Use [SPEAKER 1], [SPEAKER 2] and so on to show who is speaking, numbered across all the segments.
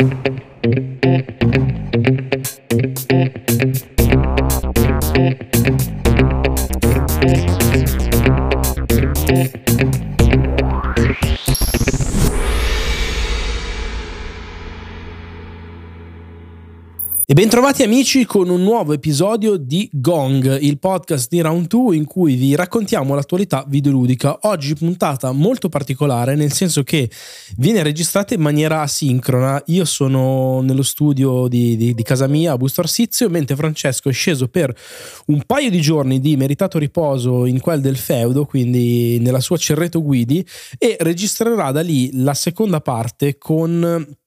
[SPEAKER 1] thank you bentrovati amici con un nuovo episodio di Gong, il podcast di Round 2 in cui vi raccontiamo l'attualità videoludica. Oggi puntata molto particolare nel senso che viene registrata in maniera asincrona. Io sono nello studio di, di, di casa mia a Busto Arsizio mentre Francesco è sceso per un paio di giorni di meritato riposo in quel del feudo, quindi nella sua Cerreto Guidi e registrerà da lì la seconda parte con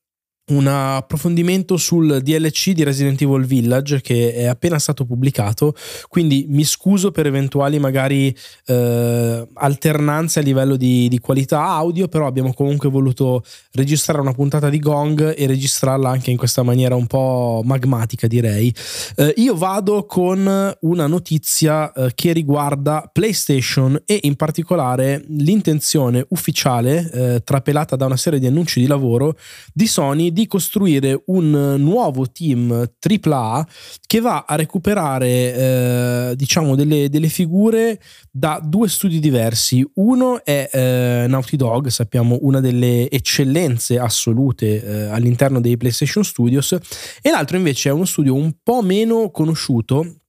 [SPEAKER 1] un approfondimento sul DLC di Resident Evil Village che è appena stato pubblicato, quindi mi scuso per eventuali magari eh, alternanze a livello di, di, qualità audio, però abbiamo comunque voluto registrare una puntata di Gong e registrarla anche in questa maniera un po' magmatica direi. Eh, io vado con una notizia eh, che riguarda PlayStation e in particolare l'intenzione ufficiale, eh, trapelata da una serie di annunci di lavoro di Sony di costruire un nuovo team AAA che va a recuperare eh, diciamo delle, delle, figure da due studi diversi. Uno è eh, Naughty Dog, sappiamo una delle eccellenze assolute eh, all'interno dei PlayStation Studios, e l'altro invece è uno studio un po' meno conosciuto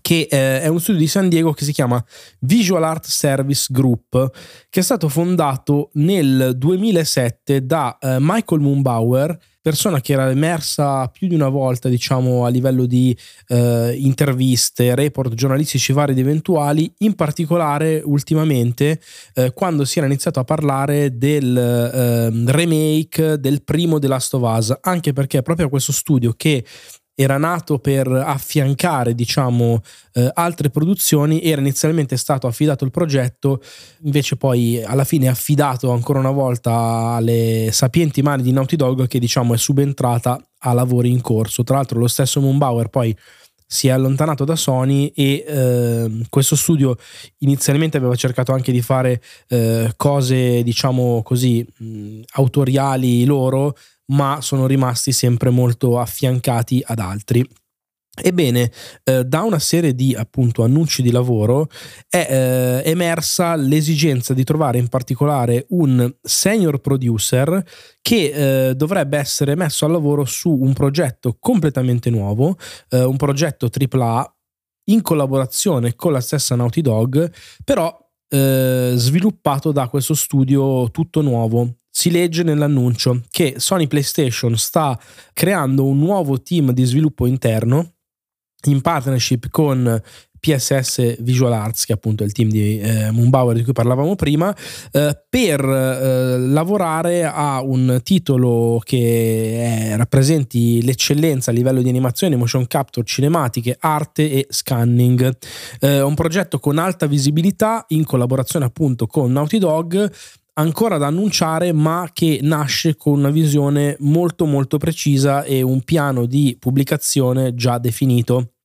[SPEAKER 1] che eh, è uno studio di San Diego che si chiama Visual Art Service Group, che è stato fondato nel 2007 da eh, Michael Moonbauer, persona che era emersa più di una volta, diciamo, a livello di eh, interviste, report giornalistici vari ed eventuali, in particolare ultimamente eh, quando si era iniziato a parlare del ehm, remake del primo The Last of Us, anche perché proprio questo studio che era nato per affiancare diciamo eh, altre produzioni era inizialmente stato affidato il progetto invece poi alla fine è affidato ancora una volta alle sapienti mani di Naughty Dog che diciamo è subentrata a lavori in corso. Tra l'altro lo stesso Moonbauer poi si è allontanato da Sony e eh, questo studio inizialmente aveva cercato anche di fare eh, cose diciamo così mh, autoriali loro ma sono rimasti sempre molto affiancati ad altri. Ebbene, eh, da una serie di appunto annunci di lavoro è eh, emersa l'esigenza di trovare in particolare un senior producer che eh, dovrebbe essere messo al lavoro su un progetto completamente nuovo, eh, un progetto AAA in collaborazione con la stessa Naughty Dog, però eh, sviluppato da questo studio tutto nuovo. Si legge nell'annuncio che Sony PlayStation sta creando un nuovo team di sviluppo interno in partnership con PSS Visual Arts, che è appunto il team di eh, Moonbauer di cui parlavamo prima, eh, per eh, lavorare a un titolo che è, rappresenti l'eccellenza a livello di animazione, motion capture, cinematiche, arte e scanning. Eh, un progetto con alta visibilità in collaborazione appunto con Naughty Dog ancora da annunciare, ma che nasce con una visione molto molto precisa e un piano di pubblicazione già definito.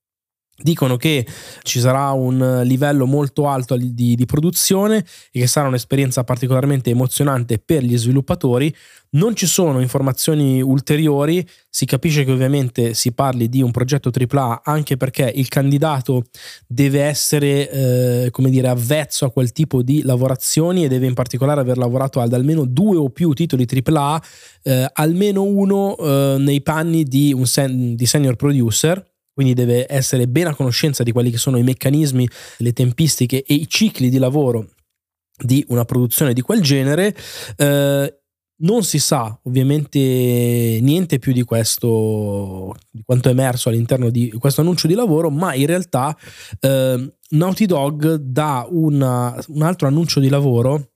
[SPEAKER 1] Dicono che ci sarà un livello molto alto di, di, produzione e che sarà un'esperienza particolarmente emozionante per gli sviluppatori. Non ci sono informazioni ulteriori, si capisce che ovviamente si parli di un progetto AAA anche perché il candidato deve essere, eh, come dire, avvezzo a quel tipo di lavorazioni e deve in particolare aver lavorato ad almeno due o più titoli AAA, eh, almeno uno eh, nei panni di un sen- di senior producer quindi deve essere ben a conoscenza di quelli che sono i meccanismi, le tempistiche e i cicli di lavoro di una produzione di quel genere. Eh, non si sa ovviamente niente più di questo, di quanto è emerso all'interno di questo annuncio di lavoro, ma in realtà eh, Naughty Dog da una, un altro annuncio di lavoro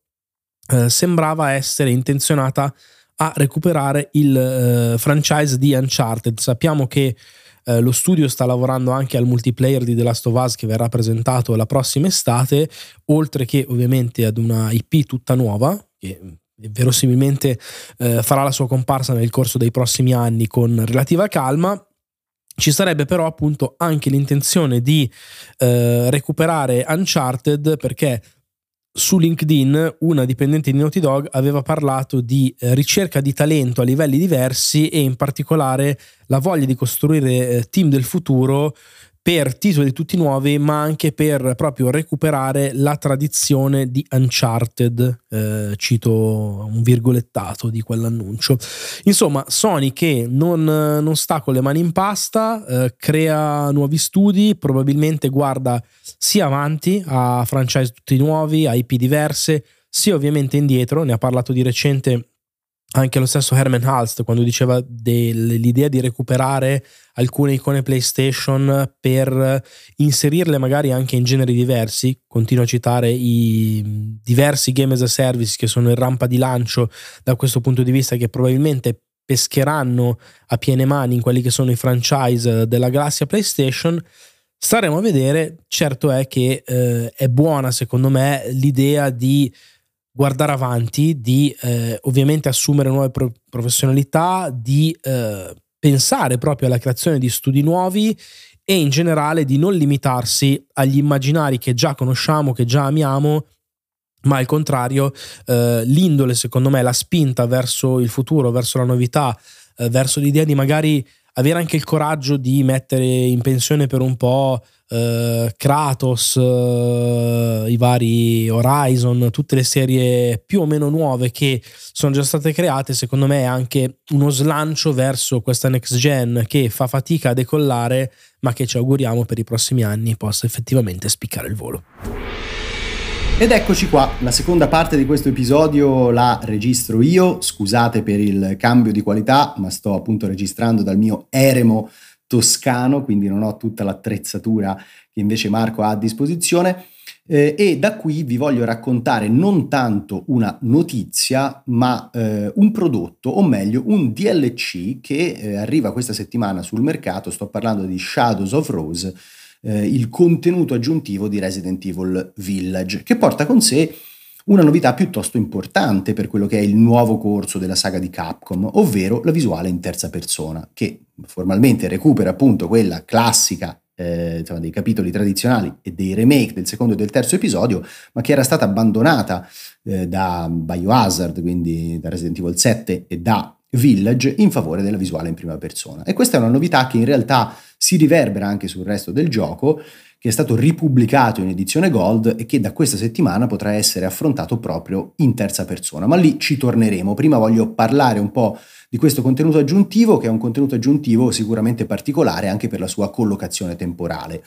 [SPEAKER 1] eh, sembrava essere intenzionata a recuperare il eh, franchise di Uncharted. Sappiamo che eh, lo studio sta lavorando anche al multiplayer di The Last of Us che verrà presentato la prossima estate, oltre che ovviamente ad una IP tutta nuova che verosimilmente eh, farà la sua comparsa nel corso dei prossimi anni con relativa calma. Ci sarebbe però appunto anche l'intenzione di eh, recuperare Uncharted perché su LinkedIn una dipendente di Naughty Dog aveva parlato di eh, ricerca di talento a livelli diversi e in particolare la voglia di costruire eh, team del futuro per titoli tutti nuovi, ma anche per proprio recuperare la tradizione di Uncharted. Eh, cito un virgolettato di quell'annuncio. Insomma, Sony che non, non sta con le mani in pasta, eh, crea nuovi studi, probabilmente guarda sia avanti a franchise tutti nuovi, a IP diverse, sia ovviamente indietro. Ne ha parlato di recente anche lo stesso Herman Halst quando diceva dell'idea di recuperare alcune icone PlayStation per inserirle magari anche in generi diversi, continuo a citare i diversi game as a service che sono in rampa di lancio da questo punto di vista che probabilmente pescheranno a piene mani in quelli che sono i franchise della galassia PlayStation. Staremo a vedere, certo è che eh, è buona secondo me l'idea di guardare avanti, di eh, ovviamente assumere nuove pro- professionalità, di eh, pensare proprio alla creazione di studi nuovi e in generale di non limitarsi agli immaginari che già conosciamo, che già amiamo, ma al contrario eh, l'indole secondo me, la spinta verso il futuro, verso la novità, eh, verso l'idea di magari avere anche il coraggio di mettere in pensione per un po' uh, Kratos, uh, i vari Horizon, tutte le serie più o meno nuove che sono già state create, secondo me è anche uno slancio verso questa next gen che fa fatica a decollare, ma che ci auguriamo per i prossimi anni possa effettivamente spiccare il volo.
[SPEAKER 2] Ed eccoci qua, la seconda parte di questo episodio la registro io, scusate per il cambio di qualità, ma sto appunto registrando dal mio eremo toscano, quindi non ho tutta l'attrezzatura che invece Marco ha a disposizione. Eh, e da qui vi voglio raccontare non tanto una notizia, ma eh, un prodotto, o meglio un DLC che eh, arriva questa settimana sul mercato. Sto parlando di Shadows of Rose, eh, il contenuto aggiuntivo di Resident Evil Village, che porta con sé una novità piuttosto importante per quello che è il nuovo corso della saga di Capcom, ovvero la visuale in terza persona, che formalmente recupera appunto quella classica eh, insomma, dei capitoli tradizionali e dei remake del secondo e del terzo episodio, ma che era stata abbandonata eh, da Biohazard, quindi da Resident Evil 7 e da Village in favore della visuale in prima persona. E questa è una novità che in realtà si riverbera anche sul resto del gioco che è stato ripubblicato in edizione Gold e che da questa settimana potrà essere affrontato proprio in terza persona. Ma lì ci torneremo. Prima voglio parlare un po' di questo contenuto aggiuntivo, che è un contenuto aggiuntivo sicuramente particolare anche per la sua collocazione temporale.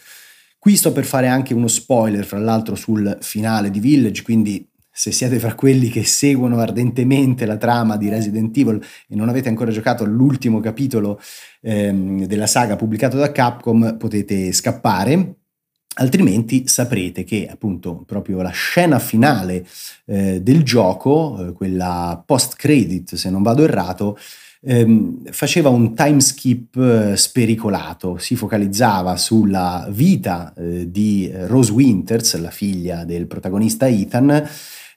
[SPEAKER 2] Qui sto per fare anche uno spoiler, fra l'altro, sul finale di Village, quindi se siete fra quelli che seguono ardentemente la trama di Resident Evil e non avete ancora giocato l'ultimo capitolo ehm, della saga pubblicato da Capcom, potete scappare. Altrimenti saprete che appunto proprio la scena finale eh, del gioco, eh, quella post credit se non vado errato, ehm, faceva un time skip eh, spericolato, si focalizzava sulla vita eh, di Rose Winters, la figlia del protagonista Ethan,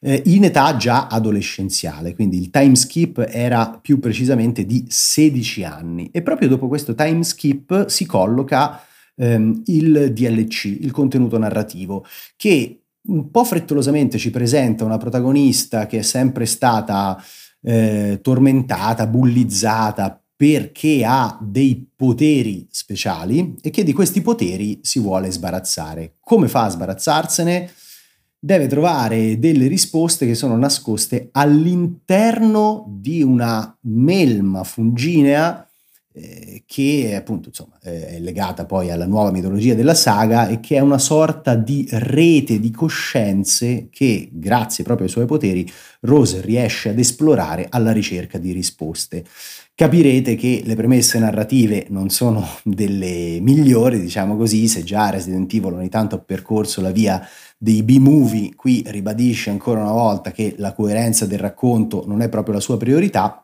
[SPEAKER 2] eh, in età già adolescenziale, quindi il time skip era più precisamente di 16 anni e proprio dopo questo time skip si colloca ehm, il DLC, il contenuto narrativo, che un po' frettolosamente ci presenta una protagonista che è sempre stata eh, tormentata, bullizzata perché ha dei poteri speciali e che di questi poteri si vuole sbarazzare. Come fa a sbarazzarsene? Deve trovare delle risposte che sono nascoste all'interno di una melma funginea eh, che appunto insomma, è legata poi alla nuova mitologia della saga e che è una sorta di rete di coscienze che grazie proprio ai suoi poteri Rose riesce ad esplorare alla ricerca di risposte. Capirete che le premesse narrative non sono delle migliori, diciamo così, se già Resident Evil ogni tanto ha percorso la via dei B-movie, qui ribadisce ancora una volta che la coerenza del racconto non è proprio la sua priorità.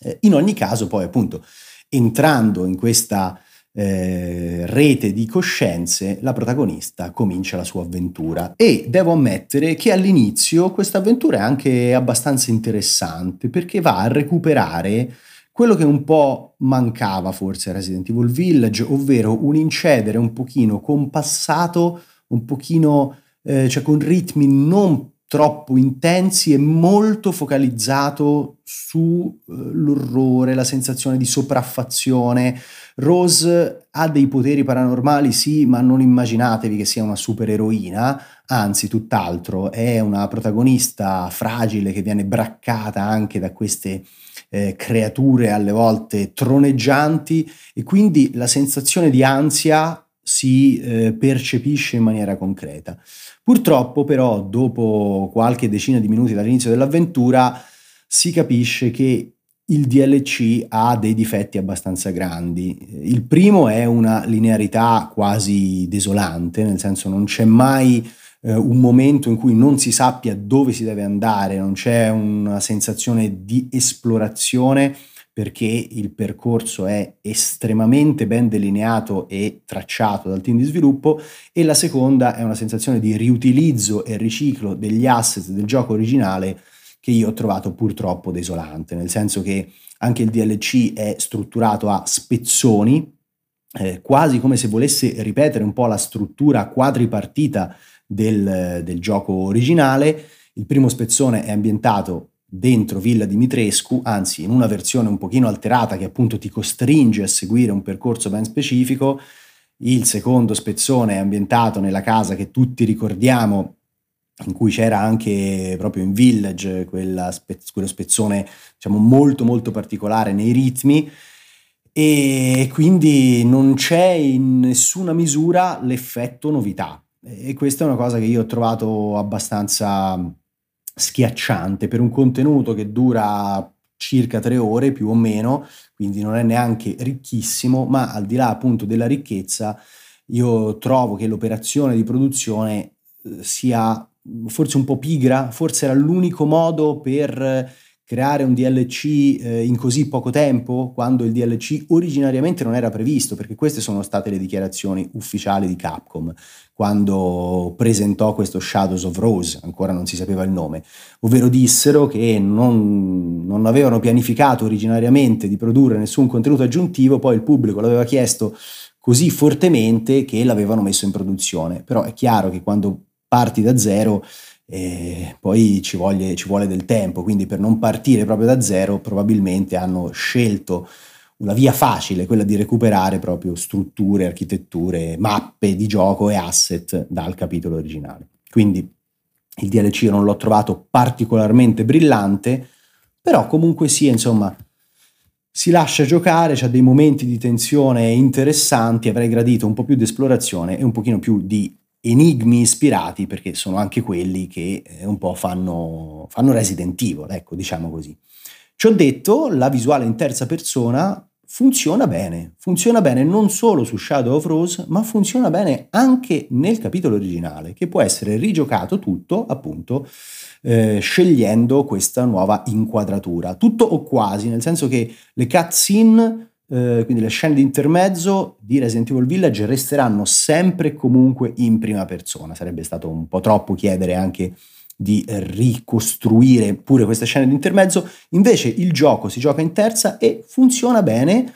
[SPEAKER 2] Eh, in ogni caso, poi appunto entrando in questa eh, rete di coscienze, la protagonista comincia la sua avventura. E devo ammettere che all'inizio questa avventura è anche abbastanza interessante perché va a recuperare quello che un po' mancava forse a Resident Evil Village, ovvero un incedere un pochino compassato, un pochino, eh, cioè con ritmi non troppo intensi e molto focalizzato sull'orrore, la sensazione di sopraffazione. Rose ha dei poteri paranormali, sì, ma non immaginatevi che sia una supereroina, anzi tutt'altro, è una protagonista fragile che viene braccata anche da queste eh, creature alle volte troneggianti e quindi la sensazione di ansia si eh, percepisce in maniera concreta. Purtroppo però dopo qualche decina di minuti dall'inizio dell'avventura si capisce che il DLC ha dei difetti abbastanza grandi. Il primo è una linearità quasi desolante, nel senso non c'è mai eh, un momento in cui non si sappia dove si deve andare, non c'è una sensazione di esplorazione perché il percorso è estremamente ben delineato e tracciato dal team di sviluppo e la seconda è una sensazione di riutilizzo e riciclo degli asset del gioco originale che io ho trovato purtroppo desolante, nel senso che anche il DLC è strutturato a spezzoni, eh, quasi come se volesse ripetere un po' la struttura quadripartita del, del gioco originale. Il primo spezzone è ambientato dentro Villa Dimitrescu, anzi in una versione un pochino alterata che appunto ti costringe a seguire un percorso ben specifico. Il secondo spezzone è ambientato nella casa che tutti ricordiamo, in cui c'era anche proprio in Village spe- quello spezzone diciamo molto molto particolare nei ritmi e quindi non c'è in nessuna misura l'effetto novità e questa è una cosa che io ho trovato abbastanza schiacciante per un contenuto che dura circa tre ore più o meno, quindi non è neanche ricchissimo, ma al di là appunto della ricchezza, io trovo che l'operazione di produzione eh, sia forse un po' pigra, forse era l'unico modo per creare un DLC eh, in così poco tempo, quando il DLC originariamente non era previsto, perché queste sono state le dichiarazioni ufficiali di Capcom quando presentò questo Shadows of Rose, ancora non si sapeva il nome, ovvero dissero che non, non avevano pianificato originariamente di produrre nessun contenuto aggiuntivo, poi il pubblico l'aveva chiesto così fortemente che l'avevano messo in produzione. Però è chiaro che quando parti da zero eh, poi ci, voglie, ci vuole del tempo, quindi per non partire proprio da zero probabilmente hanno scelto la via facile, quella di recuperare proprio strutture, architetture, mappe di gioco e asset dal capitolo originale. Quindi il DLC non l'ho trovato particolarmente brillante, però comunque sia, insomma, si lascia giocare, c'ha dei momenti di tensione interessanti, avrei gradito un po' più di esplorazione e un pochino più di enigmi ispirati, perché sono anche quelli che eh, un po' fanno, fanno Resident Evil, ecco, diciamo così. Ciò detto, la visuale in terza persona funziona bene, funziona bene non solo su Shadow of Rose, ma funziona bene anche nel capitolo originale, che può essere rigiocato tutto, appunto, eh, scegliendo questa nuova inquadratura. Tutto o quasi, nel senso che le cutscene, eh, quindi le scene di intermezzo di Resident Evil Village resteranno sempre e comunque in prima persona. Sarebbe stato un po' troppo chiedere anche di ricostruire pure queste scene di intermezzo, invece il gioco si gioca in terza e funziona bene,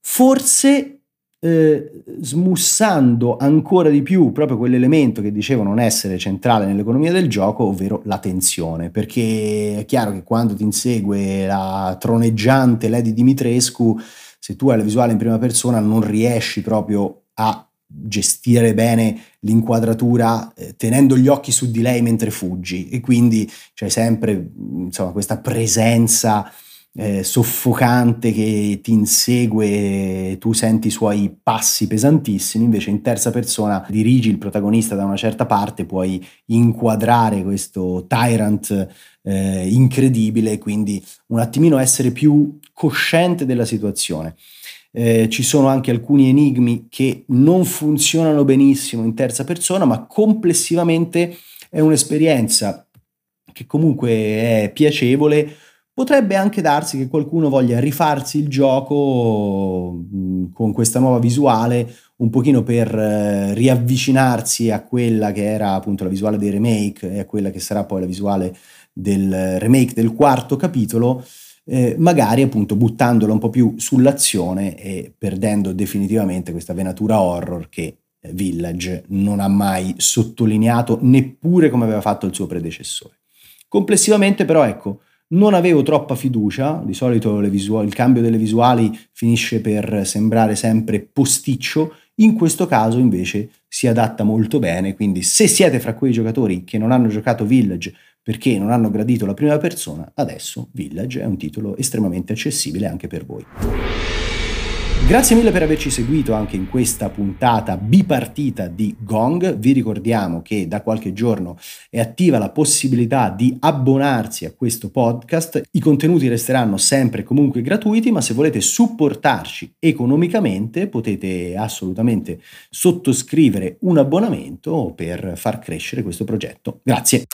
[SPEAKER 2] forse eh, smussando ancora di più proprio quell'elemento che dicevo non essere centrale nell'economia del gioco, ovvero la tensione, perché è chiaro che quando ti insegue la troneggiante Lady Dimitrescu, se tu hai la visuale in prima persona non riesci proprio a gestire bene l'inquadratura eh, tenendo gli occhi su di lei mentre fuggi. E quindi c'è sempre insomma, questa presenza eh, soffocante che ti insegue, tu senti i suoi passi pesantissimi, invece in terza persona dirigi il protagonista da una certa parte, puoi inquadrare questo tyrant eh, incredibile, quindi un attimino essere più cosciente della situazione. Eh, ci sono anche alcuni enigmi che non funzionano benissimo in terza persona, ma complessivamente è un'esperienza che comunque è piacevole. Potrebbe anche darsi che qualcuno voglia rifarsi il gioco mh, con questa nuova visuale un pochino per eh, riavvicinarsi a quella che era appunto la visuale dei remake e a quella che sarà poi la visuale del remake del quarto capitolo eh, magari appunto buttandolo un po' più sull'azione e perdendo definitivamente questa venatura horror che Village non ha mai sottolineato neppure come aveva fatto il suo predecessore. Complessivamente però ecco, non avevo troppa fiducia, di solito visuali, il cambio delle visuali finisce per sembrare sempre posticcio, in questo caso invece si adatta molto bene, quindi se siete fra quei giocatori che non hanno giocato Village perché non hanno gradito la prima persona, adesso Village è un titolo estremamente accessibile anche per voi. Grazie mille per averci seguito anche in questa puntata bipartita di Gong. Vi ricordiamo che da qualche giorno è attiva la possibilità di abbonarsi a questo podcast. I contenuti resteranno sempre comunque gratuiti, ma se volete supportarci economicamente potete assolutamente sottoscrivere un abbonamento per far crescere questo progetto. Grazie.